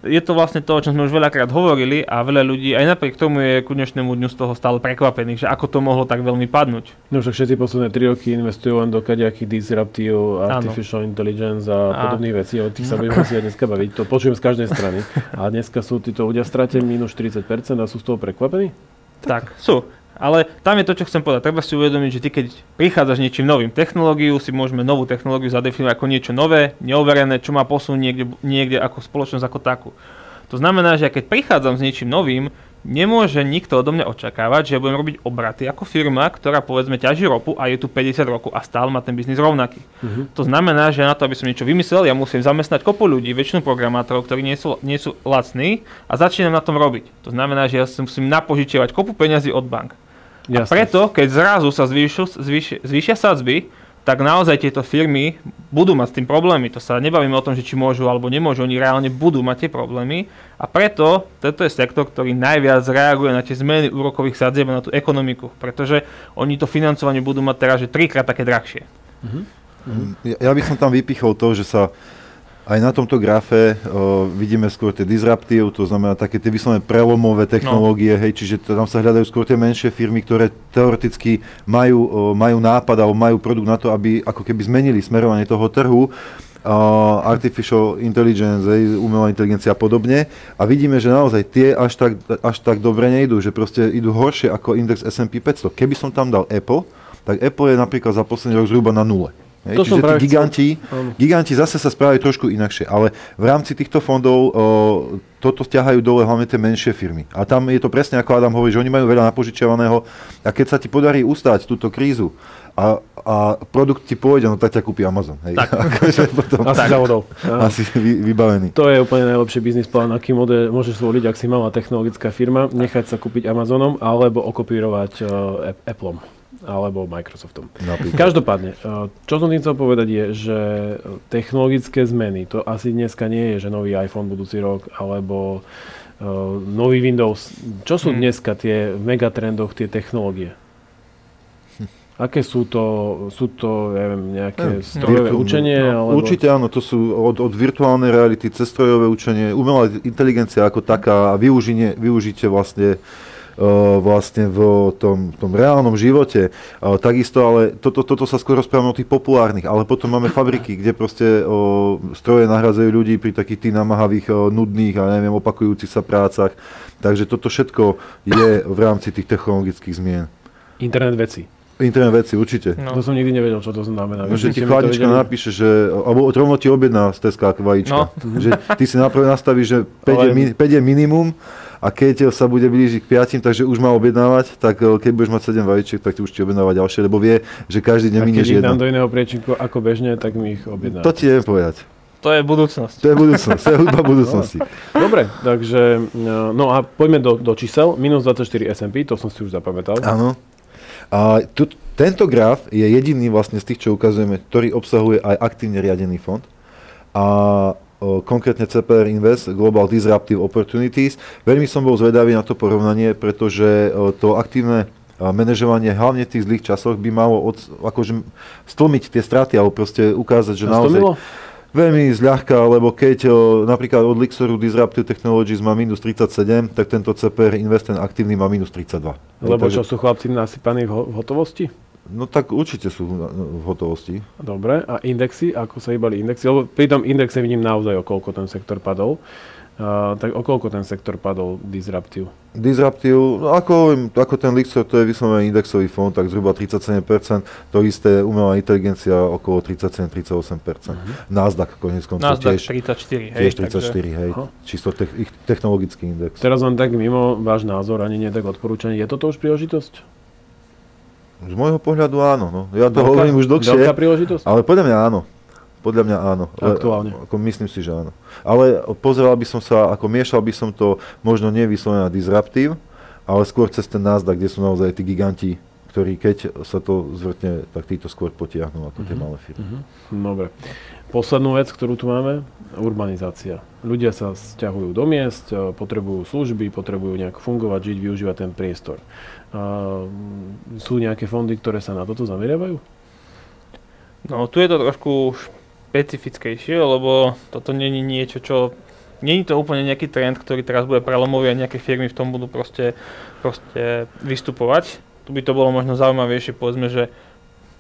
je to vlastne to, o čom sme už veľakrát hovorili a veľa ľudí aj napriek tomu je ku dnešnému dňu z toho stále prekvapených, že ako to mohlo tak veľmi padnúť. No však všetci posledné 3 roky investujú len do kadejakých disruptív, artificial intelligence a, A- podobných vecí, o tých sa budeme si aj dneska baviť. To počujem z každej strany. A dneska sú títo ľudia v strate minus 40% a sú z toho prekvapení? Tak, sú. Ale tam je to, čo chcem povedať. Treba si uvedomiť, že ty keď prichádzaš niečím novým, technológiu si môžeme novú technológiu zadefinovať ako niečo nové, neoverené, čo má posun niekde, niekde ako spoločnosť ako takú. To znamená, že ja keď prichádzam s niečím novým, nemôže nikto odo mňa očakávať, že ja budem robiť obraty ako firma, ktorá povedzme ťaží ropu a je tu 50 rokov a stále má ten biznis rovnaký. To znamená, že na to, aby som niečo vymyslel, ja musím zamestnať kopu ľudí, väčšinu programátorov, ktorí nie sú, nie sú lacní a začínam na tom robiť. To znamená, že ja si musím napožičiavať kopu peňazí od bank. A preto, keď zrazu sa zvýšu, zvýšia, zvýšia sadzby, tak naozaj tieto firmy budú mať s tým problémy. To sa nebavíme o tom, že či môžu alebo nemôžu, oni reálne budú mať tie problémy. A preto toto je sektor, ktorý najviac reaguje na tie zmeny úrokových sadzieb a na tú ekonomiku. Pretože oni to financovanie budú mať teraz že trikrát také drahšie. Ja, ja by som tam vypichol to, že sa aj na tomto grafe o, vidíme skôr tie disruptív, to znamená také tie vyslovene prelomové technológie, hej, čiže tam sa hľadajú skôr tie menšie firmy, ktoré teoreticky majú, o, majú nápad alebo majú produkt na to, aby ako keby zmenili smerovanie toho trhu. Uh, artificial intelligence, hej, umelá inteligencia a podobne. A vidíme, že naozaj tie až tak, až tak dobre nejdú, že proste idú horšie ako index S&P 500. Keby som tam dal Apple, tak Apple je napríklad za posledný rok zhruba na nule. Hej, To čiže tí chcel- giganti, giganti zase sa správajú trošku inakšie, ale v rámci týchto fondov o, toto ťahajú dole hlavne tie menšie firmy. A tam je to presne ako Adam hovorí, že oni majú veľa napožičiavaného a keď sa ti podarí ustať túto krízu a, a produkt ti pôjde, no tak ťa kúpi Amazon. Hej. Tak. Akože potom Asi závodov. Asi vy, vybavený. To je úplne najlepší biznis plán, aký model môžeš zvoliť, ak si malá technologická firma, nechať sa kúpiť Amazonom alebo okopírovať uh, Appleom alebo Microsoftom. Napríklad. Každopádne, uh, čo som tým chcel povedať je, že technologické zmeny, to asi dneska nie je, že nový iPhone budúci rok alebo uh, nový Windows. Čo sú Hmm. dneska tie v megatrendoch, tie technológie? Aké sú to, sú to neviem, nejaké strojové Virtu- učenie? no, alebo... Určite áno, to sú od, od virtuálnej reality cez strojové učenie, umelá inteligencia ako taká a využitie vlastne uh, vlastne v tom, tom reálnom živote. Uh, takisto, ale toto, toto sa skôr rozprávame o tých populárnych, ale potom máme fabriky, kde proste uh, stroje nahradzajú ľudí pri takých tých namahavých, uh, nudných a neviem, opakujúcich sa prácach. Takže toto všetko je v rámci tých technologických zmien. Internet veci. Internet veci, určite. No. To som nikdy nevedel, čo to znamená. No, že ti chladnička napíše, že, alebo rovno ti objedná z Teska vajíčka. No. Že ty si naprvé nastavíš, že 5, Ale- je, mi- 5 je minimum a keď sa bude blížiť k 5, takže už má objednávať, tak eh, keď budeš mať 7 vajíčiek, tak ti už ti objednáva ďalšie, lebo vie, že každý deň minieš jedno. dám do iného priečinku ako bežne, tak mi ich objedná. To ti neviem povedať. To je budúcnosť. To je budúcnosť, to je hudba budúcnosti. Dobre, takže, no no a poďme do, do čísel. Minus 24 S&P, to som si už zapamätal. Áno. A tu, tento graf je jediný vlastne z tých, čo ukazujeme, ktorý obsahuje aj aktívne riadený fond. A konkrétne CPR Invest, Global Disruptive Opportunities. Veľmi som bol zvedavý na to porovnanie, pretože to aktívne manažovanie hlavne v tých zlých časoch by malo od, akože stlmiť tie straty alebo proste ukázať, že naozaj... stlmilo? Veľmi zľahka, lebo keď o, napríklad od Lixoru Disruptive Technologies má minus 37, tak tento CPR Invest, ten aktívny, má minus 32. Lebo Takže- čo sú chlapci nasypaní v, ho- v hotovosti? No tak určite sú v hotovosti. Dobre, a indexy, ako sa hýbali indexy? Lebo pri tom indexe vidím naozaj, o koľko ten sektor padol. Uh, tak o koľko ten sektor padol Disruptive? Disruptive, no ako, ako ten Lixor, to je vyslovene indexový fond, tak zhruba 37%, to isté umelá inteligencia okolo 37-38%. Nasdaq konec koncov Nasdaq tiež, 34, hej. tiež takže- 34, hej, Aha. čisto te- ich technologický index. Teraz len tak mimo váš názor, ani nie tak odporúčanie. Je toto už príležitosť? Z môjho pohľadu áno, no. ja to Veľká- hovorím už dlhšie, Veľká príležitosť? ale podľa mňa áno. Podľa mňa áno. Aktuálne. Ako myslím si, že áno. Ale pozeral by som sa, ako miešal by som to možno nie vyslovene na disruptív, ale skôr cez ten Nasdaq, kde sú naozaj tí giganti, ktorí keď sa to zvrtne, tak títo skôr potiahnú ako tie malé firmy. Mhm. Dobre. Poslednú vec, ktorú tu máme, urbanizácia. Ľudia sa sťahujú do miest, e, potrebujú služby, potrebujú nejak fungovať, žiť, využívať ten priestor. A, mm, sú nejaké fondy, ktoré sa na toto zameriavajú? No tu je to trošku špecifickejšie, lebo toto není niečo, čo není to úplne nejaký trend, ktorý teraz bude prelomový a nejaké firmy v tom budú proste, proste vystupovať. Tu by to bolo možno zaujímavejšie, povedzme, že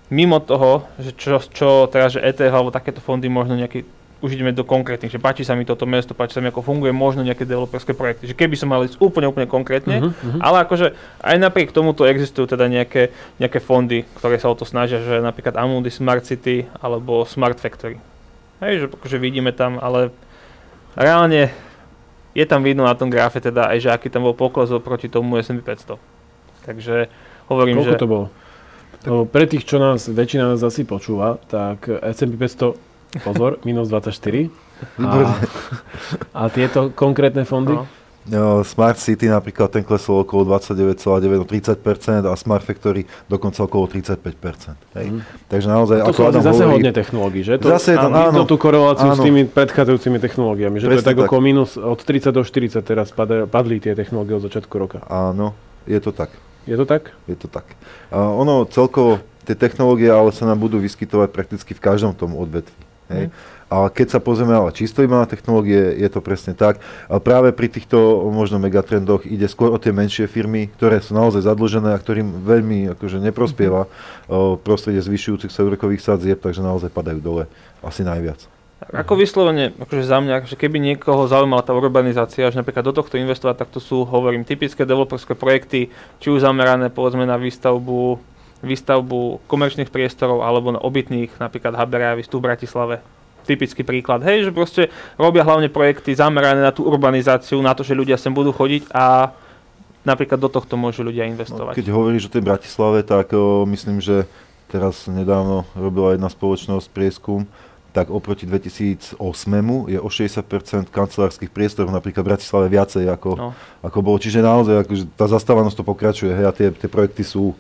mimo toho, že čo, čo teraz, že ETF alebo takéto fondy možno nejaký už ideme do konkrétnych, že páči sa mi toto mesto, páči sa mi, ako funguje možno nejaké developerské projekty. Že keby som mal ísť úplne, úplne konkrétne, uh-huh, uh-huh. ale akože aj napriek tomuto existujú teda nejaké, nejaké fondy, ktoré sa o to snažia, že napríklad Amundi Smart City alebo Smart Factory. Hej, že akože vidíme tam, ale reálne je tam vidno na tom grafe teda aj, že aký tam bol pokles oproti tomu S&P 500. Takže hovorím, Koľko že... to bolo? Lebo pre tých, čo nás, väčšina nás asi počúva, tak S&P 500 Pozor, minus 24. A, a tieto konkrétne fondy? No. No, Smart City napríklad ten klesol okolo 29,9, no 30% a Smart Factory dokonca okolo 35%. Hej. Mm. Takže naozaj, to ako Adam zase hovorí, hodne technológií, že? To, zase je to, áno, tú koreláciu áno. s tými predchádzajúcimi technológiami, že Presne to je tak, tak okolo minus od 30 do 40 teraz padli tie technológie od začiatku roka. Áno, je to tak. Je to tak? Je to tak. A ono celkovo, tie technológie ale sa nám budú vyskytovať prakticky v každom tom odvetvi. Hej. Mm. A keď sa pozrieme ale čisto iba na technológie, je to presne tak. A práve pri týchto možno megatrendoch ide skôr o tie menšie firmy, ktoré sú naozaj zadlžené a ktorým veľmi akože neprospieva mm. prostredie zvyšujúcich sa úrokových sadzieb, takže naozaj padajú dole asi najviac. Ako vyslovene, akože za mňa, že keby niekoho zaujímala tá urbanizácia, že napríklad do tohto investovať, tak to sú, hovorím, typické developerské projekty, či už zamerané povedzme na výstavbu výstavbu komerčných priestorov alebo na obytných, napríklad Haberávis tu v Bratislave. Typický príklad, hej, že proste robia hlavne projekty zamerané na tú urbanizáciu, na to, že ľudia sem budú chodiť a napríklad do tohto môžu ľudia investovať. No, keď hovoríš o tej Bratislave, tak o, myslím, že teraz nedávno robila jedna spoločnosť prieskum, tak oproti 2008 je o 60% kancelárskych priestorov napríklad v Bratislave viacej ako, no. ako bolo. Čiže naozaj akože tá zastávanosť to pokračuje hej, a tie, tie projekty sú,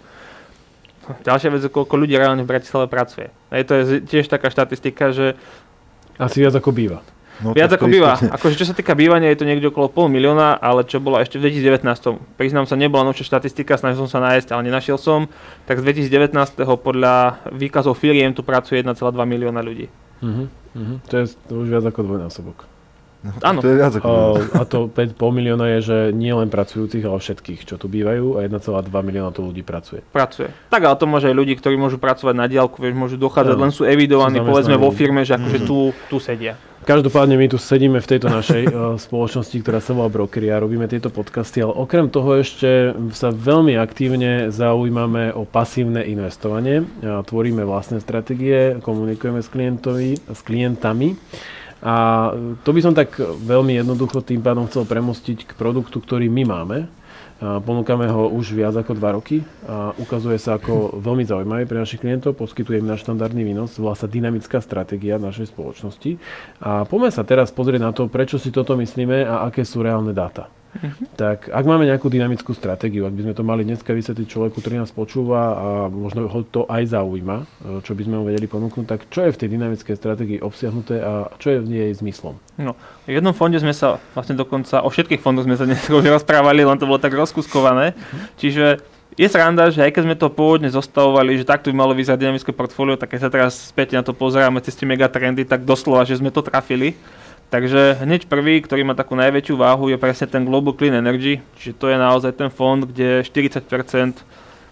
Ďalšia vec, koľko ľudí reálne v Bratislave pracuje. Hej, to je tiež taká štatistika, že... Asi viac ako býva. No, viac ako býva. Akože čo sa týka bývania, je to niekde okolo pol milióna, ale čo bola ešte v 2019. Priznám sa, nebola novšia štatistika, snažil som sa nájsť, ale nenašiel som. Tak z 2019. podľa výkazov firiem tu pracuje 1,2 milióna ľudí. Uh-huh, uh-huh. To je to už viac ako dvojnásobok. No, Áno. To je viac ako... A, a to 5,5 milióna je, že nie len pracujúcich, ale všetkých, čo tu bývajú a 1,2 milióna tu ľudí pracuje. Pracuje. Tak ale to môže aj ľudí, ktorí môžu pracovať na diálku, vieš, môžu dochádzať, no, len sú evidovaní, povedzme vo firme, že akože mm-hmm. tu, tu sedia. Každopádne my tu sedíme v tejto našej uh, spoločnosti, ktorá sa volá Brokery a robíme tieto podcasty, ale okrem toho ešte sa veľmi aktívne zaujímame o pasívne investovanie. Uh, tvoríme vlastné stratégie, komunikujeme s, klientovi, s klientami a to by som tak veľmi jednoducho tým pádom chcel premostiť k produktu, ktorý my máme. Ponúkame ho už viac ako 2 roky a ukazuje sa ako veľmi zaujímavý pre našich klientov, poskytuje im na štandardný výnos, volá sa dynamická stratégia našej spoločnosti. A poďme sa teraz pozrieť na to, prečo si toto myslíme a aké sú reálne dáta. Uh-huh. Tak ak máme nejakú dynamickú stratégiu, ak by sme to mali dneska vysvetliť človeku, ktorý nás počúva a možno ho to aj zaujíma, e, čo by sme mu vedeli ponúknuť, tak čo je v tej dynamickej stratégii obsiahnuté a čo je v nej zmyslom? No, v jednom fonde sme sa vlastne dokonca, o všetkých fondoch sme sa dnes už rozprávali, len to bolo tak rozkuskované. Uh-huh. Čiže je sranda, že aj keď sme to pôvodne zostavovali, že takto by malo vyzerať dynamické portfólio, tak keď sa teraz späť na to pozeráme cez tie megatrendy, tak doslova, že sme to trafili. Takže hneď prvý, ktorý má takú najväčšiu váhu, je presne ten Global Clean Energy, čiže to je naozaj ten fond, kde 40%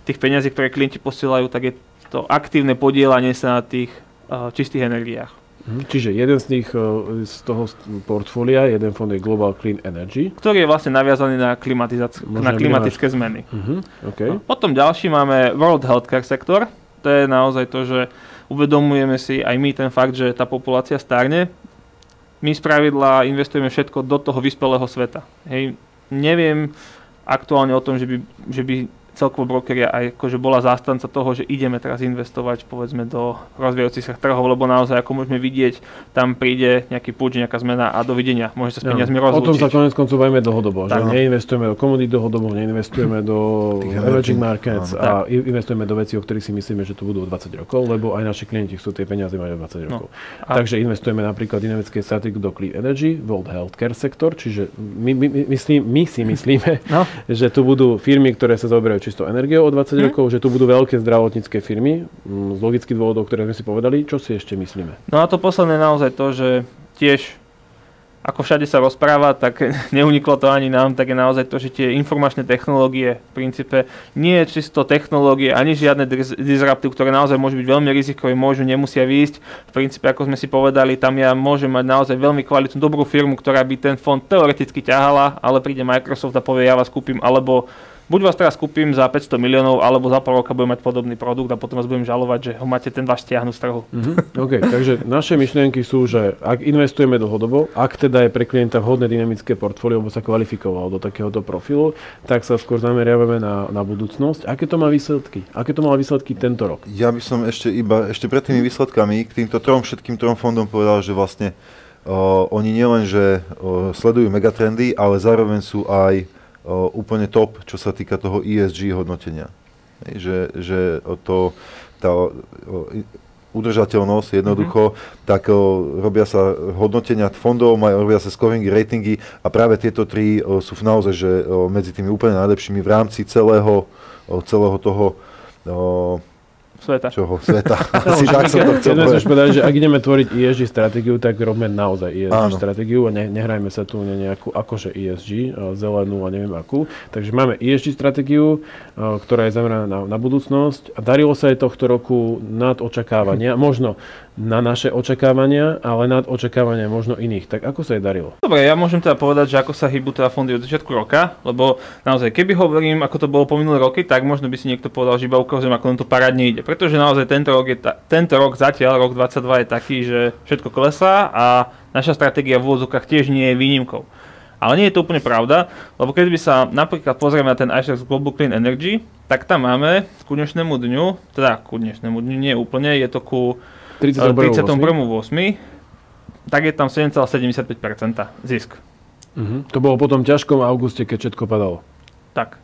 tých peniazí, ktoré klienti posielajú, tak je to aktívne podielanie sa na tých uh, čistých energiách. Mhm, čiže jeden z nich z toho portfólia, jeden fond je Global Clean Energy. Ktorý je vlastne naviazaný na, na klimatické zmeny. Uh-huh, okay. no, potom ďalší máme World Healthcare sektor. To je naozaj to, že uvedomujeme si aj my ten fakt, že tá populácia stárne my z pravidla investujeme všetko do toho vyspelého sveta. Hej, neviem aktuálne o tom, že by, že by celkovo brokeria aj akože bola zástanca toho, že ideme teraz investovať povedzme do rozvíjajúcich sa trhov, lebo naozaj ako môžeme vidieť, tam príde nejaký púč, nejaká zmena a dovidenia. Môže sa s peniazmi rozlúčiť. O tom sa konec koncov bavíme dlhodobo, tak. že neinvestujeme do komodít dlhodobo, neinvestujeme do emerging markets no, a tak. investujeme do vecí, o ktorých si myslíme, že to budú o 20 rokov, lebo aj naši klienti chcú tie peniaze mať o 20 rokov. No. A... Takže investujeme napríklad dynamické stratégie do Clean Energy, World Healthcare sektor, čiže my, my, my, myslím, my si myslíme, no. že tu budú firmy, ktoré sa zaoberajú čisto energiou o 20 hmm. rokov, že tu budú veľké zdravotnícke firmy, mm, z logických dôvodov, ktoré sme si povedali. Čo si ešte myslíme? No a to posledné naozaj to, že tiež ako všade sa rozpráva, tak neuniklo to ani nám, tak je naozaj to, že tie informačné technológie v princípe nie je čisto technológie, ani žiadne disrupty, ktoré naozaj môžu byť veľmi rizikové, môžu, nemusia výjsť. V princípe, ako sme si povedali, tam ja môžem mať naozaj veľmi kvalitnú, dobrú firmu, ktorá by ten fond teoreticky ťahala, ale príde Microsoft a povie, ja vás kúpim, alebo buď vás teraz kúpim za 500 miliónov, alebo za pol roka budem mať podobný produkt a potom vás budem žalovať, že ho máte ten váš stiahnuť z trhu. Mm-hmm. OK, takže naše myšlienky sú, že ak investujeme dlhodobo, ak teda je pre klienta vhodné dynamické portfólio, alebo sa kvalifikoval do takéhoto profilu, tak sa skôr zameriavame na, na budúcnosť. Aké to má výsledky? Aké to má výsledky tento rok? Ja by som ešte iba, ešte pred tými výsledkami k týmto trom, všetkým trom fondom povedal, že vlastne uh, oni nielen, že uh, sledujú megatrendy, ale zároveň sú aj úplne top, čo sa týka toho ESG hodnotenia. Že, že to, tá udržateľnosť jednoducho, mm-hmm. tak o, robia sa hodnotenia fondov, majú, robia sa scoringy, ratingy a práve tieto tri o, sú naozaj že, o, medzi tými úplne najlepšími v rámci celého, o, celého toho o, sveta. Čoho? Sveta. Asi tak som to chcel povedať. povedať, že ak ideme tvoriť ESG stratégiu, tak robíme naozaj ESG Áno. stratégiu a ne, nehrajme sa tu na nejakú akože ESG, zelenú a neviem akú. Takže máme ESG stratégiu, ktorá je zameraná na, na budúcnosť a darilo sa aj tohto roku nad očakávania. Možno na naše očakávania, ale nad očakávania možno iných. Tak ako sa jej darilo? Dobre, ja môžem teda povedať, že ako sa hýbu teda fondy od začiatku roka, lebo naozaj, keby hovorím, ako to bolo po minulé roky, tak možno by si niekto povedal, že iba ukazujem, ako len to parádne ide. Pretože naozaj tento rok, je ta, tento rok zatiaľ, rok 22 je taký, že všetko klesá a naša stratégia v úvodzovkách tiež nie je výnimkou. Ale nie je to úplne pravda, lebo keď by sa napríklad pozrieme na ten iShares Global Clean Energy, tak tam máme ku dnešnému dňu, teda ku dnešnému dňu nie úplne, je to ku 31.8. tak je tam 7,75% zisk. Uh-huh. To bolo potom ťažkom auguste, keď všetko padalo. Tak.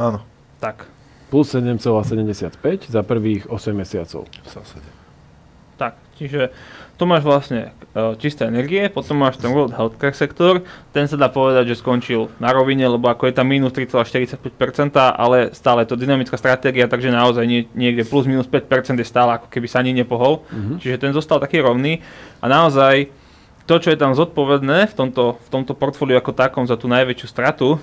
Áno. Tak. Plus 7,75 za prvých 8 mesiacov. V zásade. Tak, čiže tu máš vlastne uh, čisté energie, potom máš ten World Healthcare sektor, ten sa dá povedať, že skončil na rovine, lebo ako je tam minus 3,45%, ale stále je to dynamická stratégia, takže naozaj nie, niekde plus minus 5% je stále ako keby sa ani nepohol, mm-hmm. čiže ten zostal taký rovný a naozaj to, čo je tam zodpovedné v tomto, v tomto portfóliu ako takom za tú najväčšiu stratu,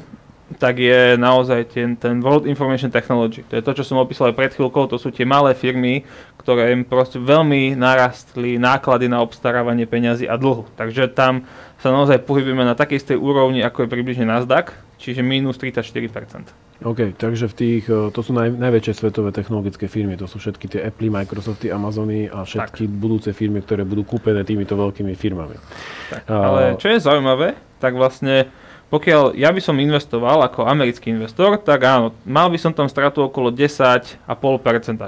tak je naozaj ten, ten World Information Technology. To je to, čo som opísal aj pred chvíľkou, to sú tie malé firmy, ktoré im proste veľmi narastli náklady na obstarávanie peňazí a dlhu. Takže tam sa naozaj pohybujeme na takej istej úrovni, ako je približne Nasdaq, čiže minus 34%. OK, takže v tých, e, to sú naj, najväčšie svetové technologické firmy, to sú všetky tie Apple, Microsofty, Amazony a všetky tak. budúce firmy, ktoré budú kúpené týmito veľkými firmami. Tak, ale čo je zaujímavé, tak vlastne pokiaľ ja by som investoval ako americký investor, tak áno, mal by som tam stratu okolo 10,5%,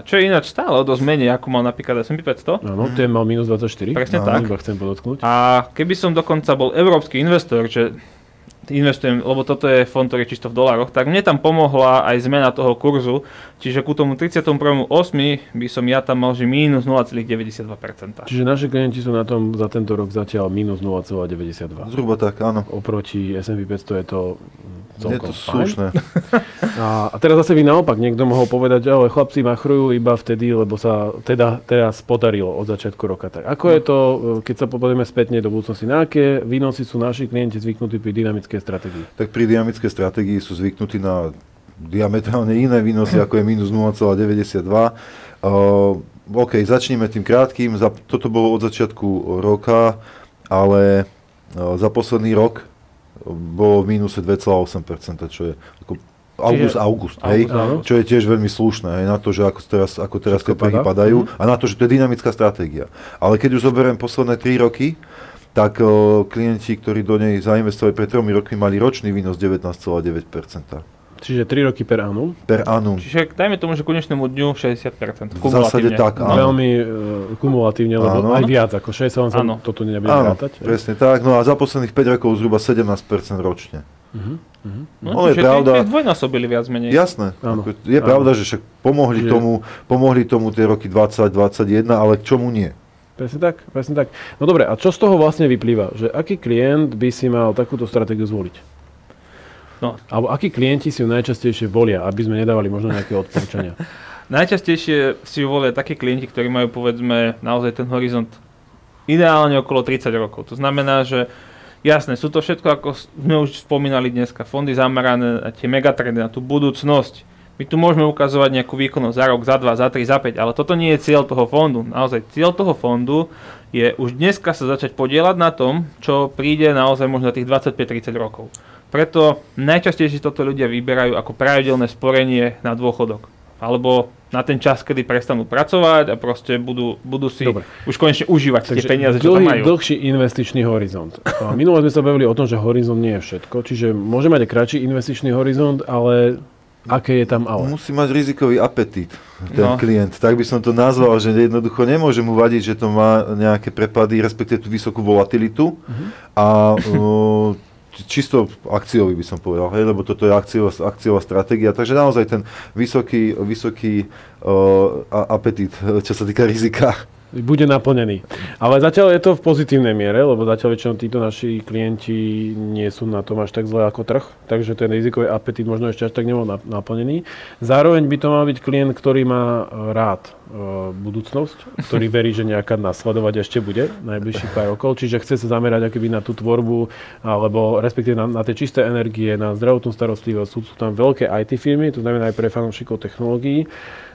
čo je ináč stále dosť menej, ako mal napríklad S&P 500. Áno, ten mal minus 24. Presne tak. Iba chcem podotknúť. A keby som dokonca bol európsky investor, že investujem, lebo toto je fond, ktorý je čisto v dolároch, tak mne tam pomohla aj zmena toho kurzu, čiže ku tomu 31.8. by som ja tam mal, že mínus 0,92%. Čiže naši klienti sú na tom za tento rok zatiaľ minus 0,92. Zhruba tak, áno. Oproti S&P 500 je to Je to slušné. A, a teraz zase by naopak niekto mohol povedať, že chlapci machrujú iba vtedy, lebo sa teda teraz podarilo od začiatku roka. Tak ako je to, keď sa pozrieme spätne do budúcnosti, na aké výnosy sú naši klienti zvyknutí pri dynamickej stratégii? Tak pri dynamickej stratégii sú zvyknutí na diametrálne iné výnosy, ako je minus 0,92. Uh, OK, začneme tým krátkým. Za, toto bolo od začiatku roka, ale uh, za posledný rok bolo v mínuse 2,8%, čo je ako august, august, hej, august, čo je tiež veľmi slušné, hej, na to, že ako teraz, ako teraz tie trhy padajú mm. a na to, že to je dynamická stratégia. Ale keď už zoberiem posledné 3 roky, tak o, klienti, ktorí do nej zainvestovali pred 3 rokmi, mali ročný výnos 19,9%. Čiže 3 roky per annum? Per annum. Čiže dajme tomu, že konečnému dňu 60%. V zásade tak, áno. Veľmi uh, kumulatívne, lebo áno. aj viac ako 60, áno. toto nebude áno, rátať. presne tak. No a za posledných 5 rokov zhruba 17% ročne. Uh-huh. Uh-huh. No, no je pravda. dvojnásobili viac menej. Jasné. Áno. Je áno. pravda, že však pomohli, Čiže... tomu, pomohli tomu tie roky 20, 21, ale k čomu nie? Presne tak, presne tak. No dobre, a čo z toho vlastne vyplýva? Že aký klient by si mal takúto stratégiu zvoliť? No. Alebo akí klienti si ju najčastejšie volia, aby sme nedávali možno nejaké odporúčania? najčastejšie si ju volia takí klienti, ktorí majú povedzme naozaj ten horizont ideálne okolo 30 rokov. To znamená, že Jasné, sú to všetko, ako sme už spomínali dneska, fondy zamerané na tie megatrendy, na tú budúcnosť. My tu môžeme ukazovať nejakú výkonnosť za rok, za dva, za tri, za 5, ale toto nie je cieľ toho fondu. Naozaj cieľ toho fondu je už dneska sa začať podielať na tom, čo príde naozaj možno tých 25-30 rokov. Preto najčastejšie toto ľudia vyberajú ako pravidelné sporenie na dôchodok alebo na ten čas, kedy prestanú pracovať a proste budú, budú si Dobre. už konečne užívať Takže tie peniaze, čo tam majú. dlhší investičný horizont. Minulé sme sa bavili o tom, že horizont nie je všetko, čiže môže mať aj kratší investičný horizont, ale aké je tam ale? Musí mať rizikový apetít ten no. klient. Tak by som to nazval, že jednoducho nemôže mu vadiť, že to má nejaké prepady, respektíve tú vysokú volatilitu uh-huh. a uh, čisto akciový by som povedal, hej, lebo toto je akciová, akciová stratégia, takže naozaj ten vysoký, vysoký uh, apetít, čo sa týka rizika bude naplnený. Ale zatiaľ je to v pozitívnej miere, lebo zatiaľ väčšinou títo naši klienti nie sú na tom až tak zle ako trh, takže ten rizikový apetit možno ešte až tak nebol naplnený. Zároveň by to mal byť klient, ktorý má rád e, budúcnosť, ktorý verí, že nejaká nasledovať ešte bude najbližších pár rokov, čiže chce sa zamerať akoby na tú tvorbu, alebo respektíve na, na tie čisté energie, na zdravotnú starostlivosť. Sú, sú tam veľké IT firmy, to znamená aj pre fanúšikov technológií.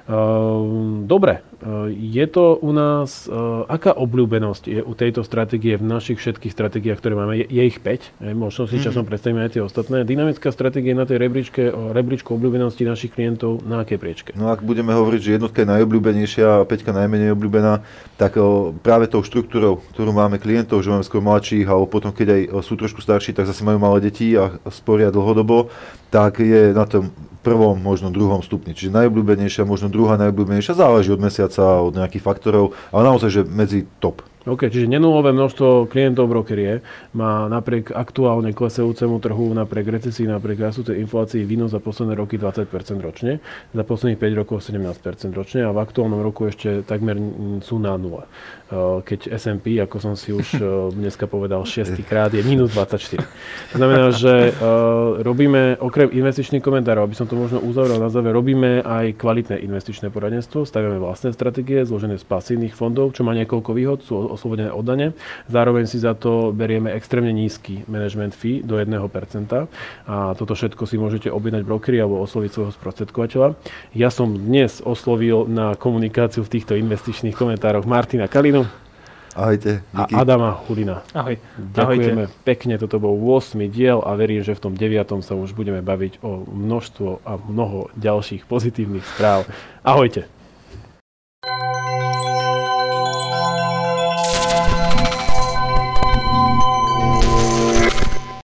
Ehm, dobre, ehm, je to u nás, ehm, aká obľúbenosť je u tejto stratégie v našich všetkých stratégiách, ktoré máme? Je, je ich 5, možno si časom mm. predstavíme aj tie ostatné. Dynamická stratégia na tej rebríčke, rebríčku obľúbenosti našich klientov na akej priečke? No ak budeme hovoriť, že jednotka je najobľúbenejšia a 5 najmenej obľúbená, tak práve tou štruktúrou, ktorú máme klientov, že máme skôr mladších, alebo potom keď aj sú trošku starší, tak zase majú malé deti a sporia dlhodobo, tak je na tom prvom, možno druhom stupni. Čiže najobľúbenejšia, možno druhá najobľúbenejšia, záleží od mesiaca, od nejakých faktorov, ale naozaj, že medzi top. OK, čiže nenulové množstvo klientov brokerie má napriek aktuálne klesajúcemu trhu, napriek recesii, napriek rastúcej inflácii výnos za posledné roky 20% ročne, za posledných 5 rokov 17% ročne a v aktuálnom roku ešte takmer sú na nule. Eh, keď S&P, ako som si už eh, dneska povedal 6 krát, je minus 24. To znamená, že eh, robíme okrem investičných komentárov, aby som to možno uzavrel na záver, robíme aj kvalitné investičné poradenstvo, staviame vlastné stratégie zložené z pasívnych fondov, čo má niekoľko výhod, sú oslobodené od dane. Zároveň si za to berieme extrémne nízky management fee do 1%. A toto všetko si môžete objednať brokery alebo osloviť svojho sprostredkovateľa. Ja som dnes oslovil na komunikáciu v týchto investičných komentároch Martina Kalinu, Ahojte. Díky. A Adama Hulina. Ahoj. Ďakujeme Ahojte. pekne, toto bol 8. diel a verím, že v tom 9. sa už budeme baviť o množstvo a mnoho ďalších pozitívnych správ. Ahojte.